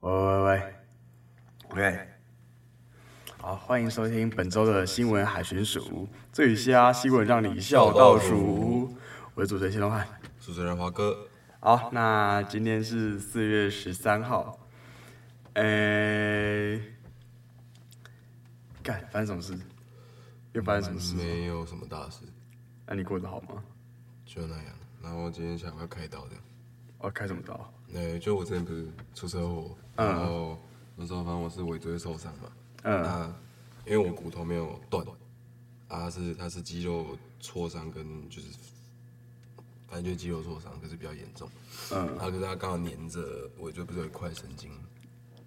喂喂喂，OK，好，欢迎收听本周的新闻海巡署，最瞎新闻让你笑倒数。我是主持人谢东汉，主持人华哥。好，那今天是四月十三号，诶、欸，干，发生什么事？又发生什么事？没有什么大事。那你过得好吗？就那样。然后今天想要开刀的。哦，开什么刀？对，就我之前不是出车祸，嗯、然后那时候反正我是尾椎受伤嘛。嗯。那因为我骨头没有断，啊，是它是肌肉挫伤跟就是。反正就是肌肉挫伤，可是比较严重。嗯，然后可是他刚好黏着尾椎，不是有一块神经，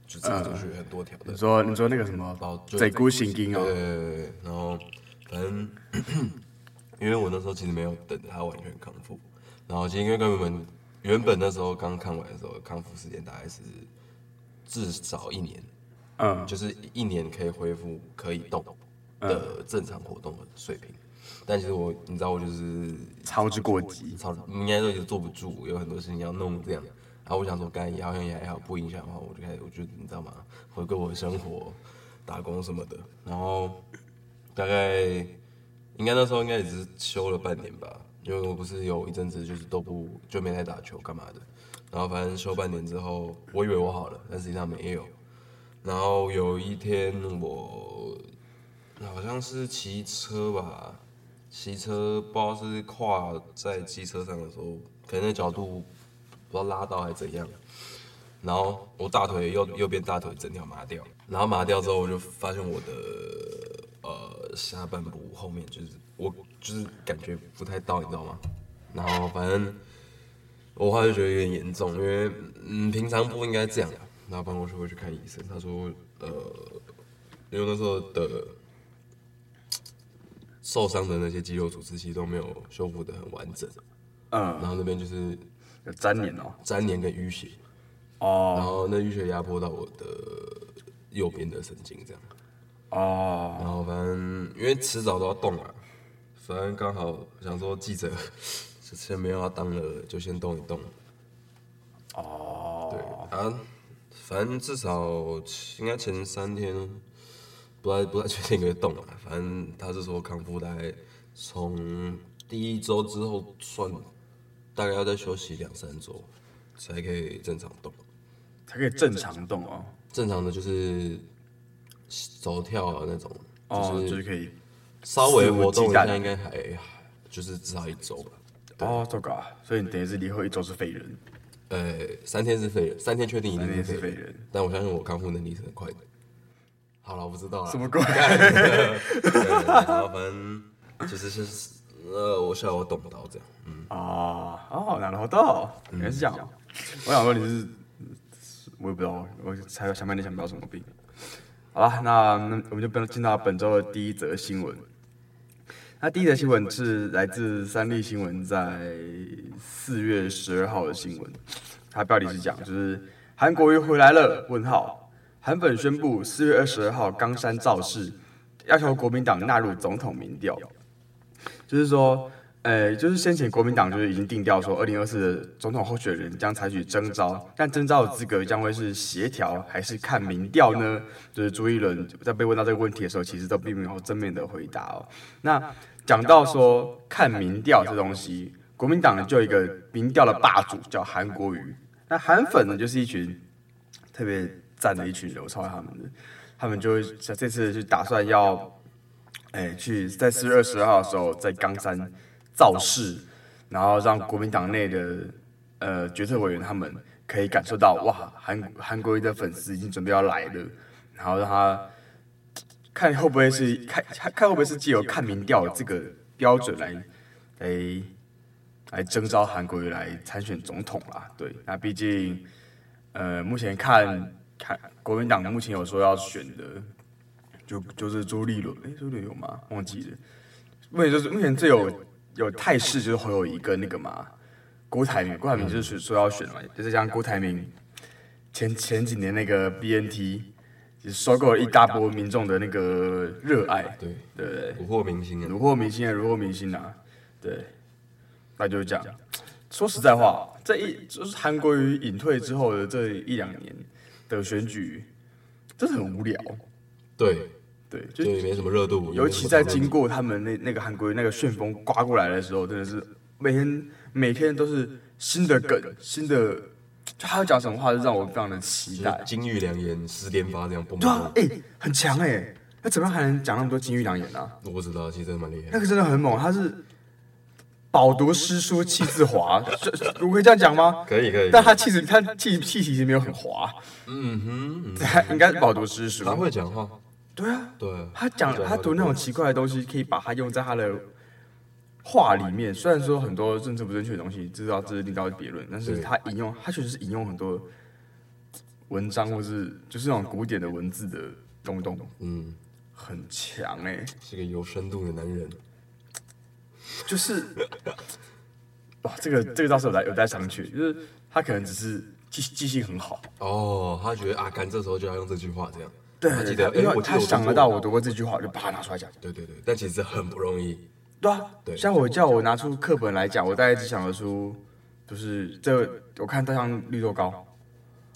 就插出去很多条的。你说你说那个什么？椎骨神经哦。对对对。然后反正因为我那时候其实没有等他完全康复，然后其实因为跟我们原本那时候刚看完的时候，康复时间大概是至少一年。嗯，就是一年可以恢复可以动的正常活动的水平。但其实我，你知道我就是操之过急，操，应该都已经坐不住，有很多事情要弄这样。然后我想说，干也好像也还好，不影响的话，我就开始，我就你知道吗？回归我的生活，打工什么的。然后大概应该那时候应该也只是休了半年吧，因为我不是有一阵子就是都不就没来打球干嘛的。然后反正休半年之后，我以为我好了，但实际上没有。然后有一天我好像是骑车吧。骑车不知道是跨在机车上的时候，可能那角度不知道拉到还是怎样，然后我大腿右右边大腿整条麻掉，然后麻掉之后我就发现我的呃下半部后面就是我就是感觉不太到，你知道吗？然后反正我后来就觉得有点严重，因为嗯平常不应该这样，然后帮我说回去看医生，他说呃因为那时候的。受伤的那些肌肉组织其实都没有修复的很完整，嗯，然后那边就是有粘连哦，粘连跟淤血，哦，然后那淤血压迫到我的右边的神经这样，哦，然后反正因为迟早都要动啊，反正刚好想说记者先没有要当了，就先动一动，哦，对啊，反正至少应该前三天。不太不太确定可以动啊，反正他是说康复大概从第一周之后算，大概要再休息两三周，才可以正常动，才可以正常动哦。正常的就是走跳啊那种，哦，就是可以稍微活动一下，应该还就是至少一周吧。哦，这个啊，所以你等于是离后一周是废人。呃，三天是废人，三天确定一定是废人，人，但我相信我康复能力是很快的。好了，我不知道了。什么鬼？然后反正就是是呃，我下午我懂不到这样。嗯啊哦，然后到原来是这样。我想问你是，我也不知道，我才想半天想不到什么病。好了，那那我们就进到本周的第一则新闻。那第一则新闻是来自三立新闻在四月十二号的新闻，它标题是讲就是韩国瑜回来了？问号。韩粉宣布，四月二十二号冈山造势，要求国民党纳入总统民调。就是说，呃，就是先前国民党就是已经定调说，二零二四的总统候选人将采取征召，但征召的资格将会是协调还是看民调呢？就是朱一伦在被问到这个问题的时候，其实都并没有正面的回答哦。那讲到说看民调这东西，国民党就有一个民调的霸主叫韩国瑜，那韩粉呢就是一群特别。赞的一群人，我超他们的，他们就这次就打算要，哎、欸，去在四月二十二号的时候在冈山造势，然后让国民党内的呃决策委员他们可以感受到，哇，韩韩国瑜的粉丝已经准备要来了，然后让他看会不会是看看会不会是借由看民调这个标准来来来征召韩国瑜来参选总统啦。对，那毕竟呃目前看。看国民党目前有说要选的，就就是朱立伦，哎、欸，朱立伦有吗？忘记了。目前就是目前最有有态势就是侯友谊跟那个嘛郭台铭，郭台铭就是说要选嘛，就是像郭台铭前前几年那个 BNT，就是收购了一大波民众的那个热爱，对对对，虏获民心啊，虏获民心啊，虏获民心啊，对，那就是这样。说实在话，这一就是韩国瑜隐退之后的这一两年。的选举，真的很无聊。对对，就也没什么热度。尤其在经过他们那那个韩国瑜那个旋风刮过来的时候，真的是每天每天都是新的梗，新的就他要讲什么话，就让我非常的期待。金玉良言，十连发这样蹦蹦。对啊，哎、欸，很强哎、欸，那怎么样还能讲那么多金玉良言呢、啊？我不知道，其实真的蛮厉害。那个真的很猛，他是饱读诗书气自华，我可以这样讲吗？可以可以。但他气质，他气气其实没有很滑。嗯哼，嗯他应该是饱读诗书。他会讲话。对啊，对啊，他讲他读那种奇怪的东西，可以把它用在他的话里面。虽然说很多政治不正确的东西，知道这是另当别论，但是他引用，他确实是引用很多文章，或是就是那种古典的文字的东东。嗯，很强哎、欸，是个有深度的男人。就是哇，这个这个倒是有待有待商榷，就是他可能只是记记性很好哦，他觉得啊，干这时候就要用这句话这样。对，他记得，因为他想得到我读过这句话，就把它拿出来讲。对对对，但其实很不容易。对啊，对，像我叫我拿出课本来讲，我大概只想得出，就是这我看它像绿豆糕，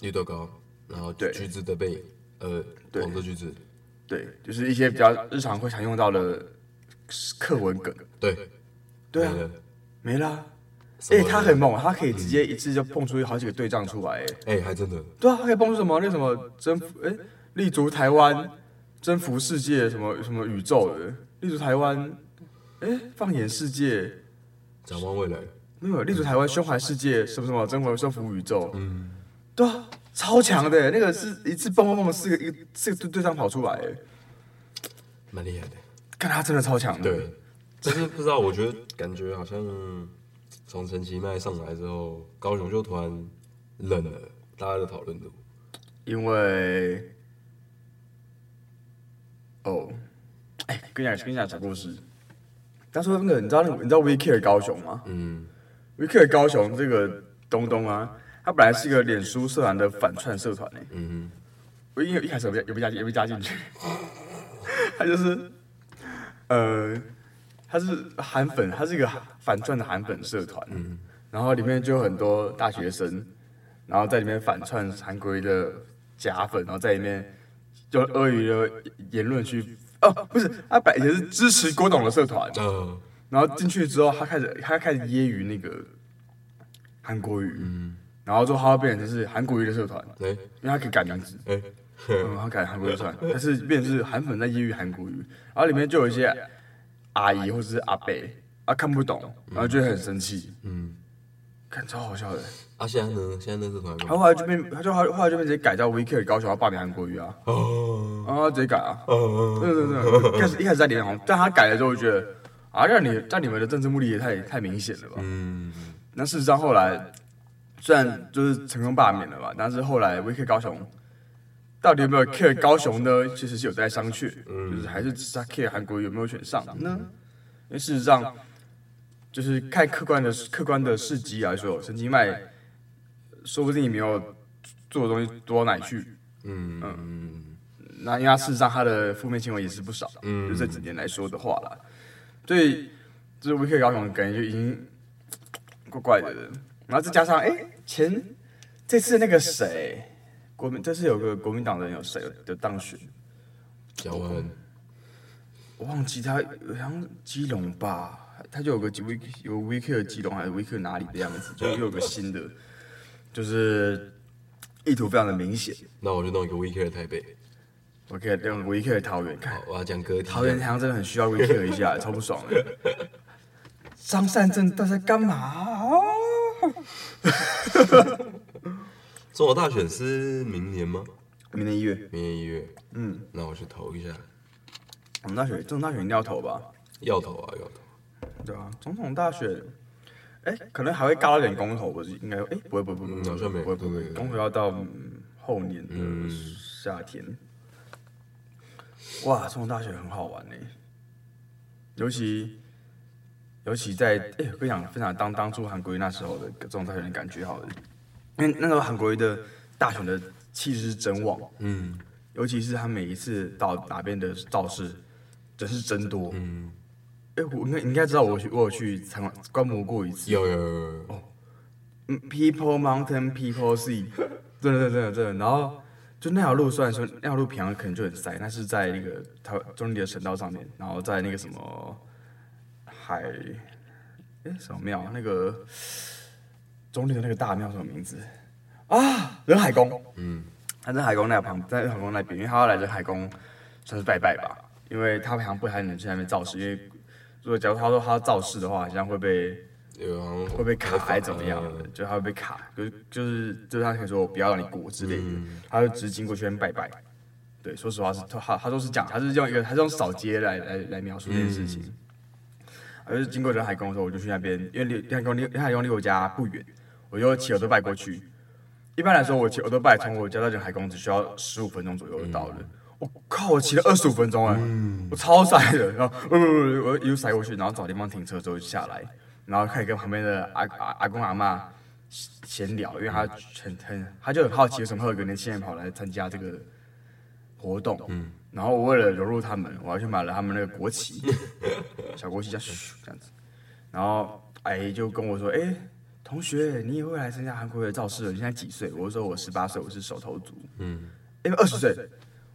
绿豆糕，然后橘子的背，呃，黄色橘子，对，就是一些比较日常会常用到的课文梗。对，对啊，没啦。哎，他很猛，他可以直接一次就蹦出好几个对仗出来。哎，哎，还真的。对啊，他可以蹦出什么？那什么征服？哎。立足台湾，征服世界，什么什么宇宙的？立足台湾，哎、欸，放眼世界，展望未来。那个，立足台湾，胸怀世界，什么什么，征服征服宇宙。嗯，对啊，超强的，那个是一次蹦蹦蹦四个一个四个对对仗跑出来，蛮厉害的。看他真的超强的。对，但是不知道，我觉得感觉好像从陈其迈上来之后，高雄就突然冷了，大家的讨论度，因为。哦，哎，跟你讲，跟你讲讲故事。他说那个，你知道那个，你知道 We Care 高雄吗？嗯，We Care 高雄这个东东啊，他本来是一个脸书社团的反串社团呢。嗯哼，我因为一开始有被有被加进，有被加进去。他就是，呃，他是韩粉，他是一个反串的韩粉社团。嗯，然后里面就有很多大学生，然后在里面反串韩国的假粉，然后在里面。用鳄鱼的言论去哦，不是，他本来也是支持郭董的社团，嗯，然后进去之后，他开始他开始揶揄那个韩国语，嗯，然后之后他会变成是韩国语的社团，对，因为他可以改名字，嗯，他改韩国瑜社团，但是变成是韩粉在揶揄韩国语，然后里面就有一些阿姨或者是阿伯啊看不懂，然后就会很生气，嗯，看超好笑的。啊，现在呢？现在那是团。他后来就变，他就后后来就变直接改叫 We Care 高雄，要罢免韩国瑜啊。哦。啊，直接改啊。哦。对对对。一开始一开始在脸红，但他改了之后，我觉得啊，让你让你们的政治目的也太太明显了吧。嗯。那事实上后来虽然就是成功罢免了吧，但是后来 We Care 高雄到底有没有 Care 高雄呢？其实是有待商榷。嗯。就是还是只是他 Care 韩国瑜有没有选上呢？因为事实上就是看客观的客观的事迹来说，陈其迈。说不定你没有做的东西多到哪里去，嗯。嗯，那因为他事实上他的负面新闻也是不少，嗯，就这几年来说的话啦，所以就是 We Care 高雄感觉就已经怪怪的了，然后再加上哎、欸、前这次那个谁国民这次有个国民党的人有谁的当选，贾万安，我忘记他好像基隆吧，他就有个 We 有 We Care 基隆还是 We Care 哪里的样子，就又有个新的。就是意图非常的明显，那我就弄一个 We Care 台北，我可以用 We Care 桃园看，我要讲歌，桃园好像真的很需要 We Care 一下，超不爽的。张善政都在干嘛？中国大选是明年吗？明年一月，明年一月。嗯，那我去投一下。我们大选，总统大选一定要投吧？要投啊，要投。对啊，总统大选。哎，可能还会嘎点公投，不是应该？哎，不会，不会，不会，不会，不会，不会，公投要到后年的夏天。哇，总统大选很好玩呢，尤其尤其在哎，我跟你讲，分享当当初韩国瑜那时候的总统大选的感觉好了，因为那时候韩国瑜的大选的气势是真旺，嗯，尤其是他每一次到哪边的造势，真是真多，嗯。哎，我应该你应该知道我去我有去参观观摩过一次。有有有有。哦，嗯，People Mountain People Sea，真的真的真的真的。然后就那条路虽然说那条路平常可能就很塞，但是在那个它中坜的省道上面，然后在那个什么海，哎什么庙那个中坜的那个大庙什么名字啊？仁海宫。嗯，他在海宫那旁，在仁海宫那边，因为他要来仁海宫算是拜拜吧，因为他平常不太能去那边造势，因为如果假如他说他要造势的话，好像会被。会被卡还是怎么样的？就他会被卡，就是就是就是他可以说我不要让你过之类的，他就只是经过去拜拜。对，说实话是他他都是讲，他是用一个他是用扫街来来来描述这件事情。而是经过仁海宫的时候，我就去那边，因为仁海宫离仁海宫离我家不远，我就骑欧兜拜过去。一般来说，我骑欧兜拜从我家到仁海宫只需要十五分钟左右就到了。我 靠，我骑了二十五分钟哎，我超塞的，然后不不不，我一路塞过去，然后找地方停车之后就下来。然后可以跟旁边的阿阿阿公阿妈闲聊，因为他很很，他就很好奇为什么会有个年轻人跑来参加这个活动。嗯。然后我为了融入他们，我还去买了他们那个国旗，小国旗叫嘘这样子。然后阿姨就跟我说：“哎，同学，你也会来参加韩国的造势了？你现在几岁？”我说：“我十八岁，我是手头族。”嗯。因为二十岁，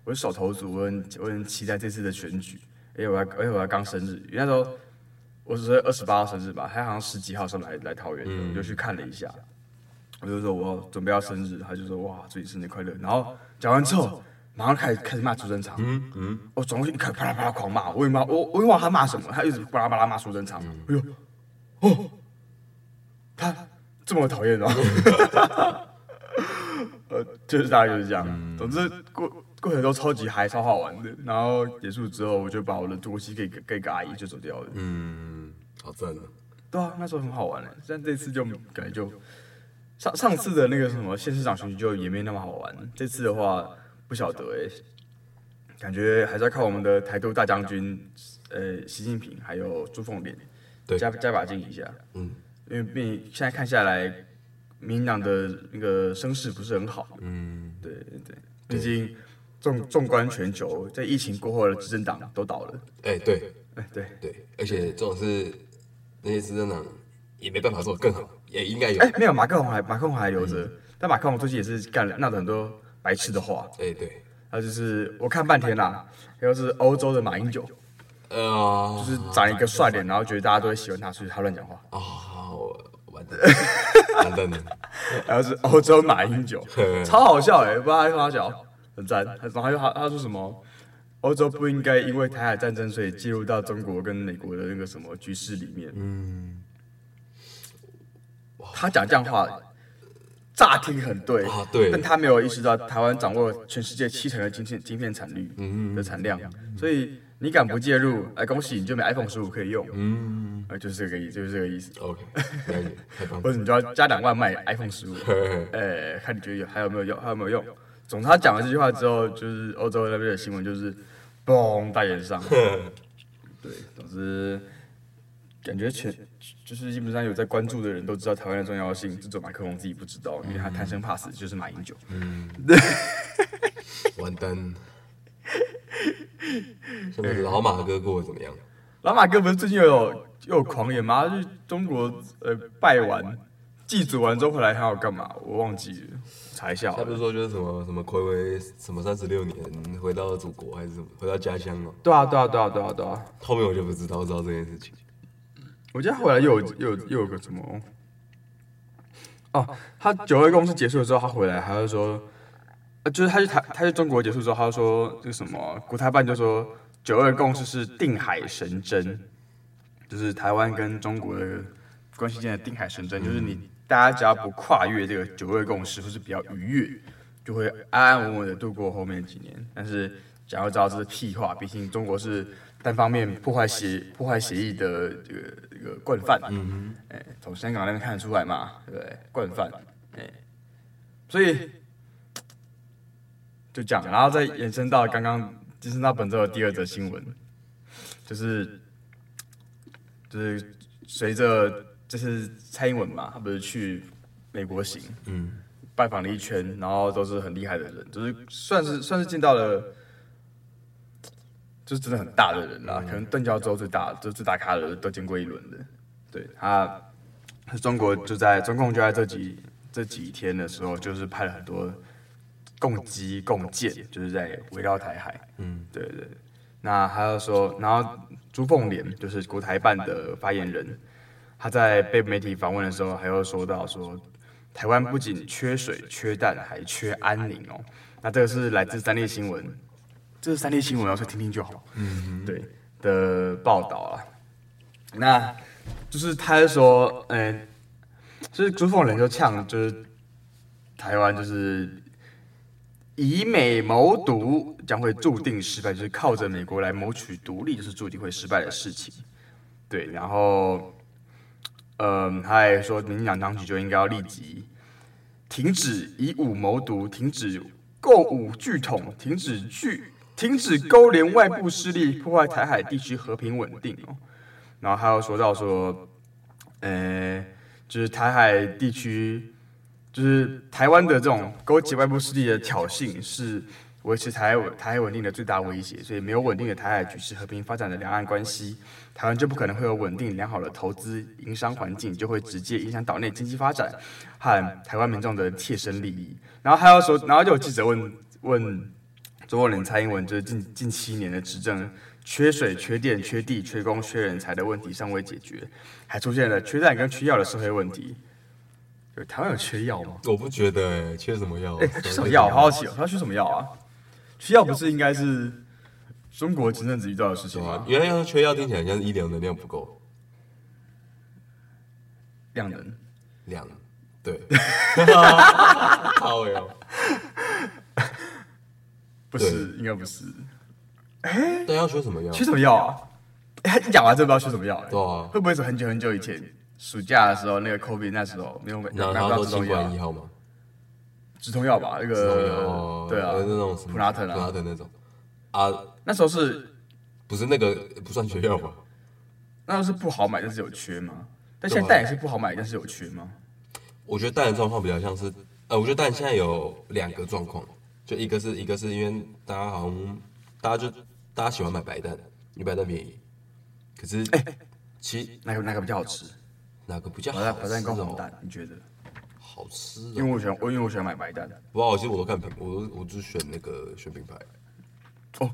我是手头族，我很我很期待这次的选举。哎，我还而且我还刚生日，因为那时候。我是二十八号生日吧，他好像十几号时候来来桃园的，我就去看了一下。我就说我准备要生日，他就说哇，祝你生日快乐。然后讲完之后，马上开始开始骂苏贞昌。嗯嗯，我转过去一看，啪啦啪啦狂骂。我也骂我，我也忘他骂什么，他一直巴拉巴拉骂苏贞昌。哎呦，哦，他这么讨厌的。呃，就是大概就是这样。总之过。过程都超级嗨，超好玩的。然后结束之后，我就把我的东西给给个阿姨就走掉了。嗯，好赞啊！对啊，那时候很好玩的。但这次就感觉就上上次的那个什么县市长选举就也没那么好玩。这次的话不晓得哎、欸，感觉还是要靠我们的台独大将军，呃，习近平还有朱凤莲，对，加加把劲一下。嗯，因为毕竟现在看下来，民进党的那个声势不是很好。嗯，对对对，毕竟。纵纵观全球，在疫情过后的执政党都倒了。哎、欸，对，哎，对对，而且这种是那些执政党也没办法做得更好，也应该有。哎、欸，没有，马克龙还马克龙还留着，嗯、但马克龙最近也是干了闹了很多白痴的话。哎、欸，对，他就是我看半天啦，又是欧洲的马英九，呃，就是长一个帅脸，然后觉得大家都会喜欢他，所以他乱讲话。哦，完蛋，完蛋了，然后是欧洲马英九，超好笑哎，不知道他干嘛笑。很赞，然后他又他他说什么？欧洲不应该因为台海战争所以介入到中国跟美国的那个什么局势里面。嗯，他讲这样话，乍听很对，啊、对，但他没有意识到台湾掌握全世界七成的晶片晶片产率的产量，所以你敢不介入？哎，恭喜你就没 iPhone 十五可以用。嗯，就是这个意，就是这个意思。OK，或者你就要加两万卖 iPhone 十五，哎，看你觉得有还有没有用？还有没有用？总之，他讲了这句话之后，就是欧洲那边的新闻就是，嘣，大言上。对，总之感觉全就是基本上有在关注的人都知道台湾的重要性，只有马克龙自己不知道，因为他贪生怕死，就是马英九。嗯，对，完蛋。现在老马哥过得怎么样？老马哥不是最近又有又有狂言吗？去中国呃拜完祭祖完之后回来，还要干嘛？我忘记了。查一下，他不是说就是什么什么睽违什么三十六年回到祖国还是什么回到家乡吗？对啊对啊对啊对啊对啊，后面我就不知道知道这件事情。我记得回来又有又有又有个什么？哦，他九二共识结束了之后，他回来，他就说，呃，就是他去台他去中国结束之后，他就说这个什么国台办就说九二共识是定海神针，就是台湾跟中国的关系间的定海神针，就是你。大家只要不跨越这个九二共识，或是比较愉悦，就会安安稳稳的度过后面几年。但是，假如知道这是屁话，毕竟中国是单方面破坏协破坏协议的这个这个惯犯。嗯哼，哎，从香港那边看得出来嘛，对不对？惯犯，哎，所以就讲，然后再延伸到刚刚延伸到本周的第二则新闻，就是就是随着。这是蔡英文嘛？他不是去美国行，嗯，拜访了一圈，然后都是很厉害的人，就是算是算是见到了，就是真的很大的人啦。可能邓教州最大，就最大咖的都见过一轮的。对他，中国就在中共就在这几这几天的时候，就是派了很多共机共建，就是在围绕台海。嗯，对对。那他就说，然后朱凤莲就是国台办的发言人，他在被媒体访问的时候，还有说到说，台湾不仅缺水、缺蛋，还缺安宁哦。那这个是来自三立新闻，这是三立新闻，要说听听就好。嗯，对的报道啊。那就是他说，嗯、欸，就是朱凤莲就呛，就是台湾就是以美谋独，将会注定失败，就是靠着美国来谋取独立，就是注定会失败的事情。对，然后，嗯，他还说，民进党当局就应该要立即停止以武谋独，停止构武拒统，停止拒，停止勾连外部势力，破坏台海地区和平稳定哦。然后还有说到说，呃，就是台海地区，就是台湾的这种勾结外部势力的挑衅，是维持台海台海稳定的最大威胁。所以没有稳定的台海局势、和平发展的两岸关系，台湾就不可能会有稳定良好的投资营商环境，就会直接影响岛内经济发展和台湾民众的切身利益。然后还有说，然后就有记者问问中国人蔡英文，就是近近七年的执政。缺水、缺电、缺地、缺工、缺人才的问题尚未解决，还出现了缺蛋跟缺药的社会问题。对，台湾有缺药吗？我不觉得、欸，缺什么药？哎、欸，缺什么药？好好奇哦，他缺什么药啊？缺药不是应该是中国前阵子遇到的事情吗？原来要缺药听起来像是医疗能量不够，量能，量，对，好哟，不是，应该不是。哎，但要缺什么药？缺什么药啊？哎，你讲完这不知道缺什么药？对啊，会不会是很久很久以前暑假的时候，那个 COVID 那时候没有买到止痛药一号吗？止痛药吧，那个对啊，那种普拉腾啊，普拉腾那种啊，那时候是不是那个不算缺药吧？那时候是不好买，但是有缺吗？但现在蛋也是不好买，但是有缺吗？我觉得蛋的状况比较像是，呃，我觉得蛋现在有两个状况，就一个是一个是因为大家好像大家就。大家喜欢买白蛋，因为白蛋便宜。可是，哎、欸，其哪个哪个比较好吃？哪个比较好吃？白蛋跟红蛋，你觉得？好吃。因为我喜欢，我因为我喜欢买白蛋。不过，其实我都看品，我都我只选那个选品牌。哦，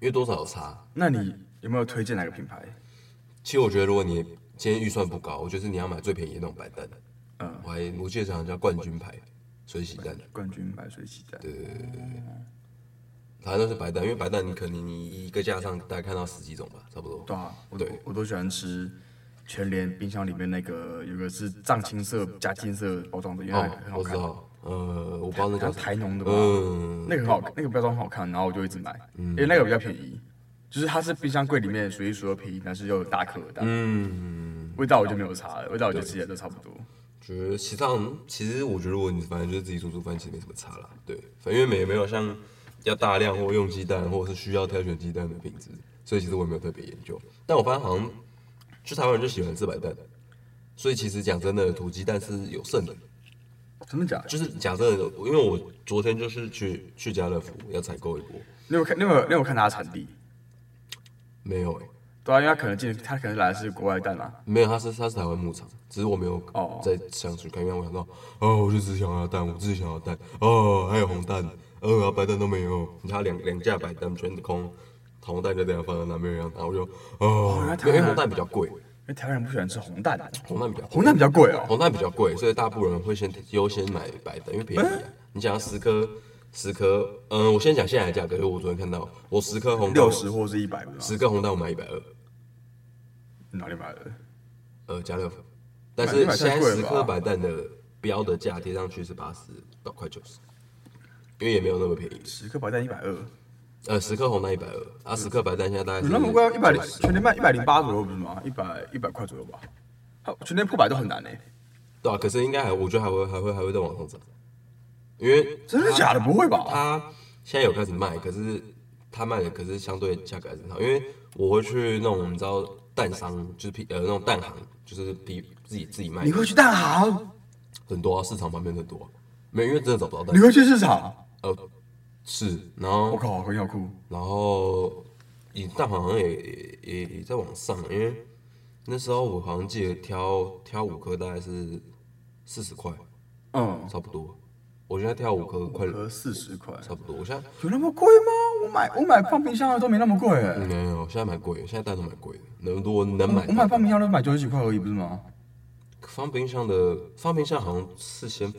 因为多少有差。那你有没有推荐哪个品牌？其实我觉得，如果你今天预算不高，我觉得是你要买最便宜的那种白蛋。嗯，我还我记得好像叫冠军牌水洗蛋。冠军牌水洗蛋。对对对对对。反正都是白蛋，因为白蛋你可能你一个架上大概看到十几种吧，差不多。对啊，我对我都喜欢吃全联冰箱里面那个有个是藏青色加金色包装的，因为很好看。哦、呃，我不知道那叫台农的吧？嗯，那个很好，那个包装很好看，然后我就一直买，嗯、因为那个比较便宜，就是它是冰箱柜里面数一数二便宜，但是又有大颗的。嗯，味道我就没有差了，味道我就吃起来都差不多。觉得其实其实我觉得如果你反正就是自己煮煮饭，其实没什么差啦。对，反正因为没没有像。要大量或用鸡蛋，或者是需要挑选鸡蛋的品质，所以其实我也没有特别研究。但我发现好像去台湾人就喜欢吃白蛋，所以其实讲真的，土鸡蛋是有剩的。真的假的？就是讲真的，因为我昨天就是去去家乐福要采购一波。你有看？你有你有看它的产地？没有诶、欸。对啊，因为他可能进，他可能来的是国外蛋嘛。没有，他是他是台湾牧场，只是我没有哦在想去看，因为我想到哦，我就只想要蛋，我自己想要蛋哦，还有红蛋。呃，白蛋都没有，你看两两架白蛋全空，红蛋就这样放在那边，然后我就哦，因为红蛋比较贵，因为台湾人不喜欢吃红蛋，红蛋比较红蛋比较贵哦，红蛋比较贵，所以大部分人会先优先买白蛋，因为便宜啊。你想要十颗，十颗，嗯，我先讲现在的价格，因为我昨天看到，我十颗红蛋六十或是一百，十颗红蛋我买一百二，哪里买的？呃，家乐福，但是现在十颗白蛋的标的价贴上去是八十到快九十。因为也没有那么便宜，十颗白蛋一百二，呃，十克红蛋一百二，啊，十克白蛋现在大概是那么贵，一百零全年卖一百零八左右不是吗？一百一百块左右吧，好，全年破百都很难呢。对啊，可是应该还，我觉得还会还会还会再往上涨，因为真的假的？不会吧？它现在有开始卖，可是它卖的可是相对价格还是很好，因为我会去那种你知道蛋商，就是批呃那种蛋行，就是批自己自己卖。你会去蛋行？很多啊，市场旁边很多，没有，因为真的找不到蛋。你会去市场？呃，是，然后我靠，很想哭。然后，你蛋好像也也也在往上，因为那时候我好像记得挑挑五颗大概是四十块，嗯，差不多。我现在挑五颗，快颗四十块，差不多。我现在有那么贵吗？我买我买放冰箱的都没那么贵哎、嗯。没有，现在蛮贵的，现在蛋都蛮贵的，能多能买。我买放冰箱都买九十几块而已，不是吗？放冰箱的放冰箱好像是先，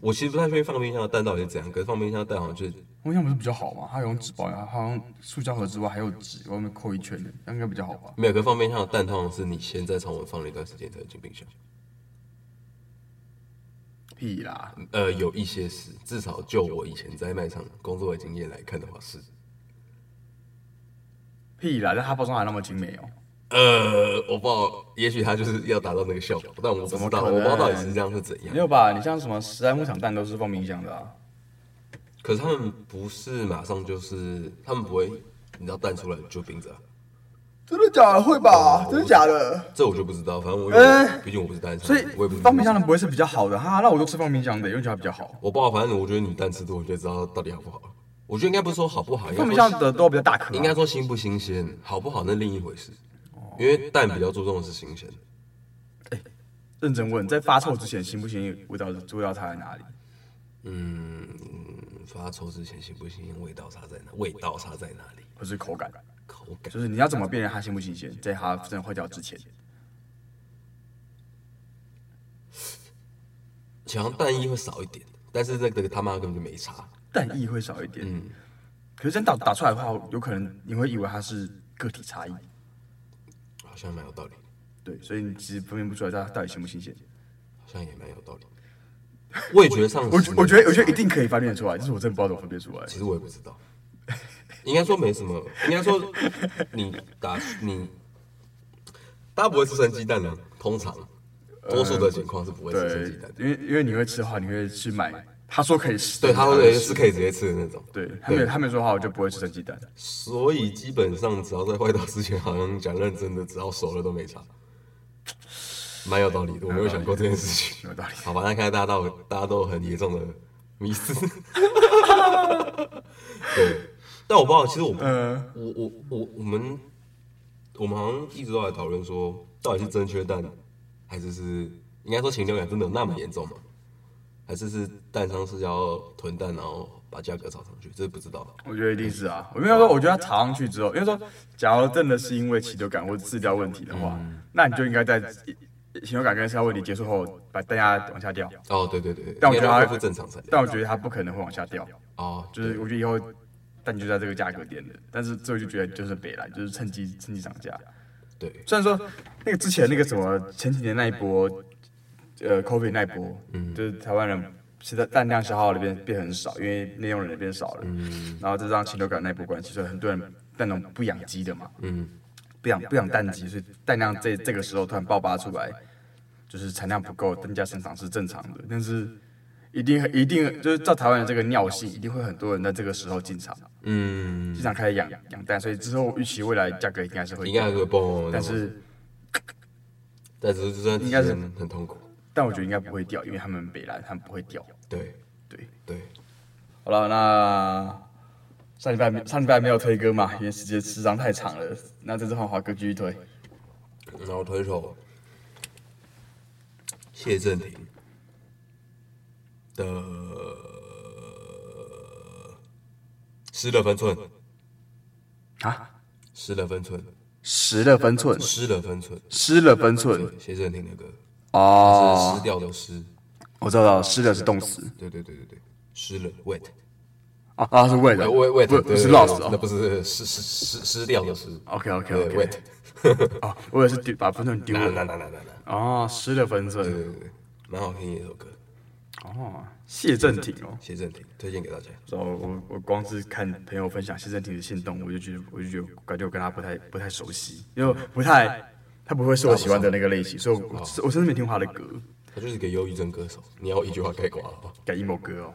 我其实不太确定放冰箱的蛋到底是怎样，可是放冰箱的蛋好像就是放冰箱不是比较好吗？它有用纸包呀，好像塑胶盒之外还有纸外面扣一圈的，应该比较好吧？没有，可是放冰箱的蛋通常是你先在常温放了一段时间才进冰箱。屁啦！呃，有一些是，至少就我以前在卖场工作的经验来看的话是。屁啦！但它包装还那么精美哦、喔。呃，我不知道，也许他就是要达到那个效果，但我不知道，我不知道到底是这样是怎样。没有吧？你像什么时代牧场蛋都是放冰箱的啊。可是他们不是马上就是，他们不会，你知道蛋出来就冰着、啊。真的假的？会吧？哦、真的假的？这我就不知道，反正我，毕、欸、竟我不是单身，所以我也不是放冰箱的不会是比较好的哈？那我就吃放冰箱的，因为觉得比较好。我不知道，反正我觉得你蛋吃多，我就知道到底好不好。我觉得应该不是说好不好，放冰箱的都比较大颗。应该说新不新鲜，好不好那另一回事。因为蛋比较注重的是新鲜。哎、欸，认真问，在发臭之前新不新鲜，味道味道差在哪里？嗯，发臭之前新不新鲜，味道差在哪？味道差在哪里？不是口感。口感就是你要怎么辨认它新不新鲜，在它真的坏掉之前。好像蛋液会少一点，但是那个他妈根本就没差。蛋液会少一点，嗯。可是真打打出来的话，有可能你会以为它是个体差异。好像蛮有道理。对，所以你其实分辨不出来它到底新不新鲜。好像也蛮有道理。味觉上，我我觉得我觉得一定可以分辨出来，就是我真的不知道怎么分辨出来。其实我也不知道。应该说没什么，应该说你打你，大家不会吃生鸡蛋的，通常多数的情况是不会吃生鸡蛋的，因为因为你会吃的话，你会去买他说可以吃，对，他会是可以直接吃的那种，对，他没他没说的话，我就不会吃生鸡蛋。所以基本上只要在坏掉之前，好像讲认真的，只要熟了都没差，蛮有道理的，我没有想过这件事情，有道理。好吧，那看来大家都大家都很严重的迷思，对。但我不知道，其实我、呃、我我我我们我们好像一直都在讨论说，到底是真缺蛋，还是是应该说禽流感真的有那么严重吗？还是是蛋商是要囤蛋，然后把价格炒上去？这是不知道的。我觉得一定是啊，我没有说，我觉得它炒上去之后，因为说，假如真的是因为禽流感或者饲料问题的话，嗯、那你就应该在禽流感跟饲料问题结束后，把蛋价往下掉。哦，对对对，但我觉得它不正常才。但我觉得它不可能会往下掉。哦，就是我觉得以后。蛋就在这个价格点的，但是最后就觉得就是北来，就是趁机趁机涨价。对，虽然说那个之前那个什么前几年那一波，呃，COVID 那一波，嗯，就是台湾人现在蛋量消耗的变变很少，因为内用人也变少了，嗯，然后这让禽流感那一波关系，所以很多人蛋农不养鸡的嘛，嗯，不养不养蛋鸡，所以蛋量这这个时候突然爆发出来，就是产量不够，增加生长是正常的，但是。一定一定就是照台湾的这个尿性，一定会很多人在这个时候进场，嗯，进场开始养养蛋，所以之后预期未来价格应该是会，应该会爆，但是，但是这应该是很痛苦，但我觉得应该不会掉，因为他们北蓝，他们不会掉，对对对，好了，那上礼拜上礼拜没有推歌嘛，因为时间时长太长了，那这次换华哥继续推，然后推首谢震廷。的失了分寸啊！失了分寸，失了分寸，失了分寸，失了分寸。谢震廷的歌哦，失掉的失，我知道，失了是动词。对对对对对，失了，wet。啊啊是 wet，wet 不不是 lost 哦，那不是失失失失掉的失。OK OK OK wet，哦，我也是丢把分寸丢。了，难难难难哦，失了分寸，对对对，蛮好听一首歌。哦，谢震廷哦，谢震廷推荐给大家。然后我我光是看朋友分享谢震廷的行动，我就觉得我就觉得感觉我跟他不太不太熟悉，因为不太他不会是我喜欢的那个类型，所以我我甚至没听过他的歌。他就是个忧郁症歌手，你要一句话概括了，改 emo 歌哦。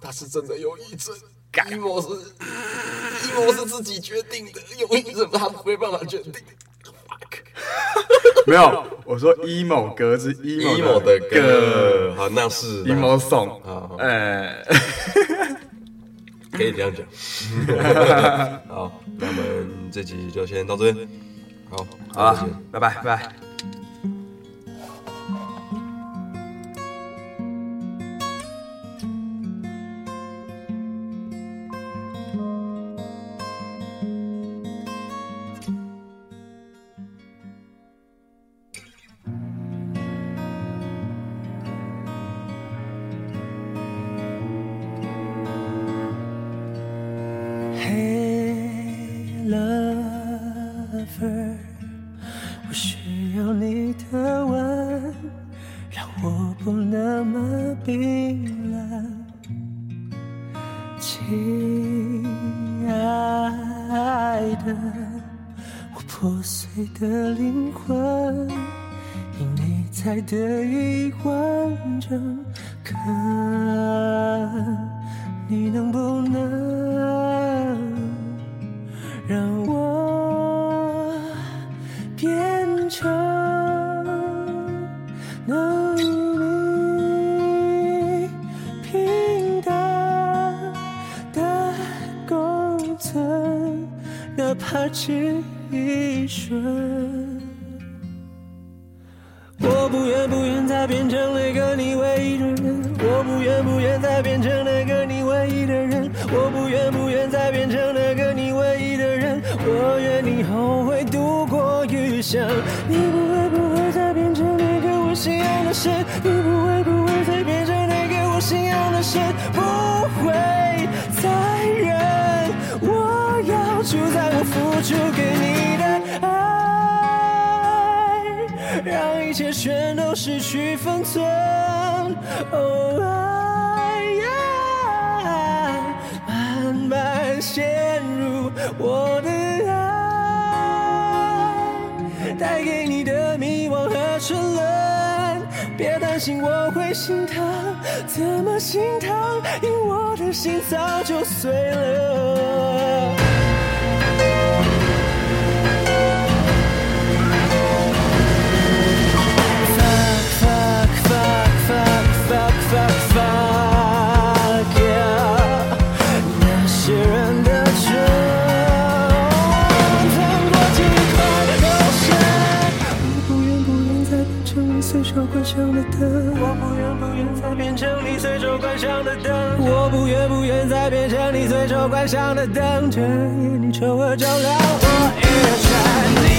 他是真的忧郁症，emo 是 emo 是自己决定的，忧郁症他没办法决定。没有，我说 emo 歌是 emo 的歌，好，那是 emo song，哎，可以这样讲。好，那我们这集就先到这边。好，好了，拜拜，拜拜。着看一切全都失去分寸。哦，爱，慢慢陷入我的爱，带给你的迷惘和沉沦。别担心我会心疼，怎么心疼？因我的心早就碎了。我不愿不愿再变成你随手关上的灯，我不愿不愿再变成你随手关上的灯，我。不愿不愿再变成你随手关上的灯。这夜你凑合照亮我一盏。你不。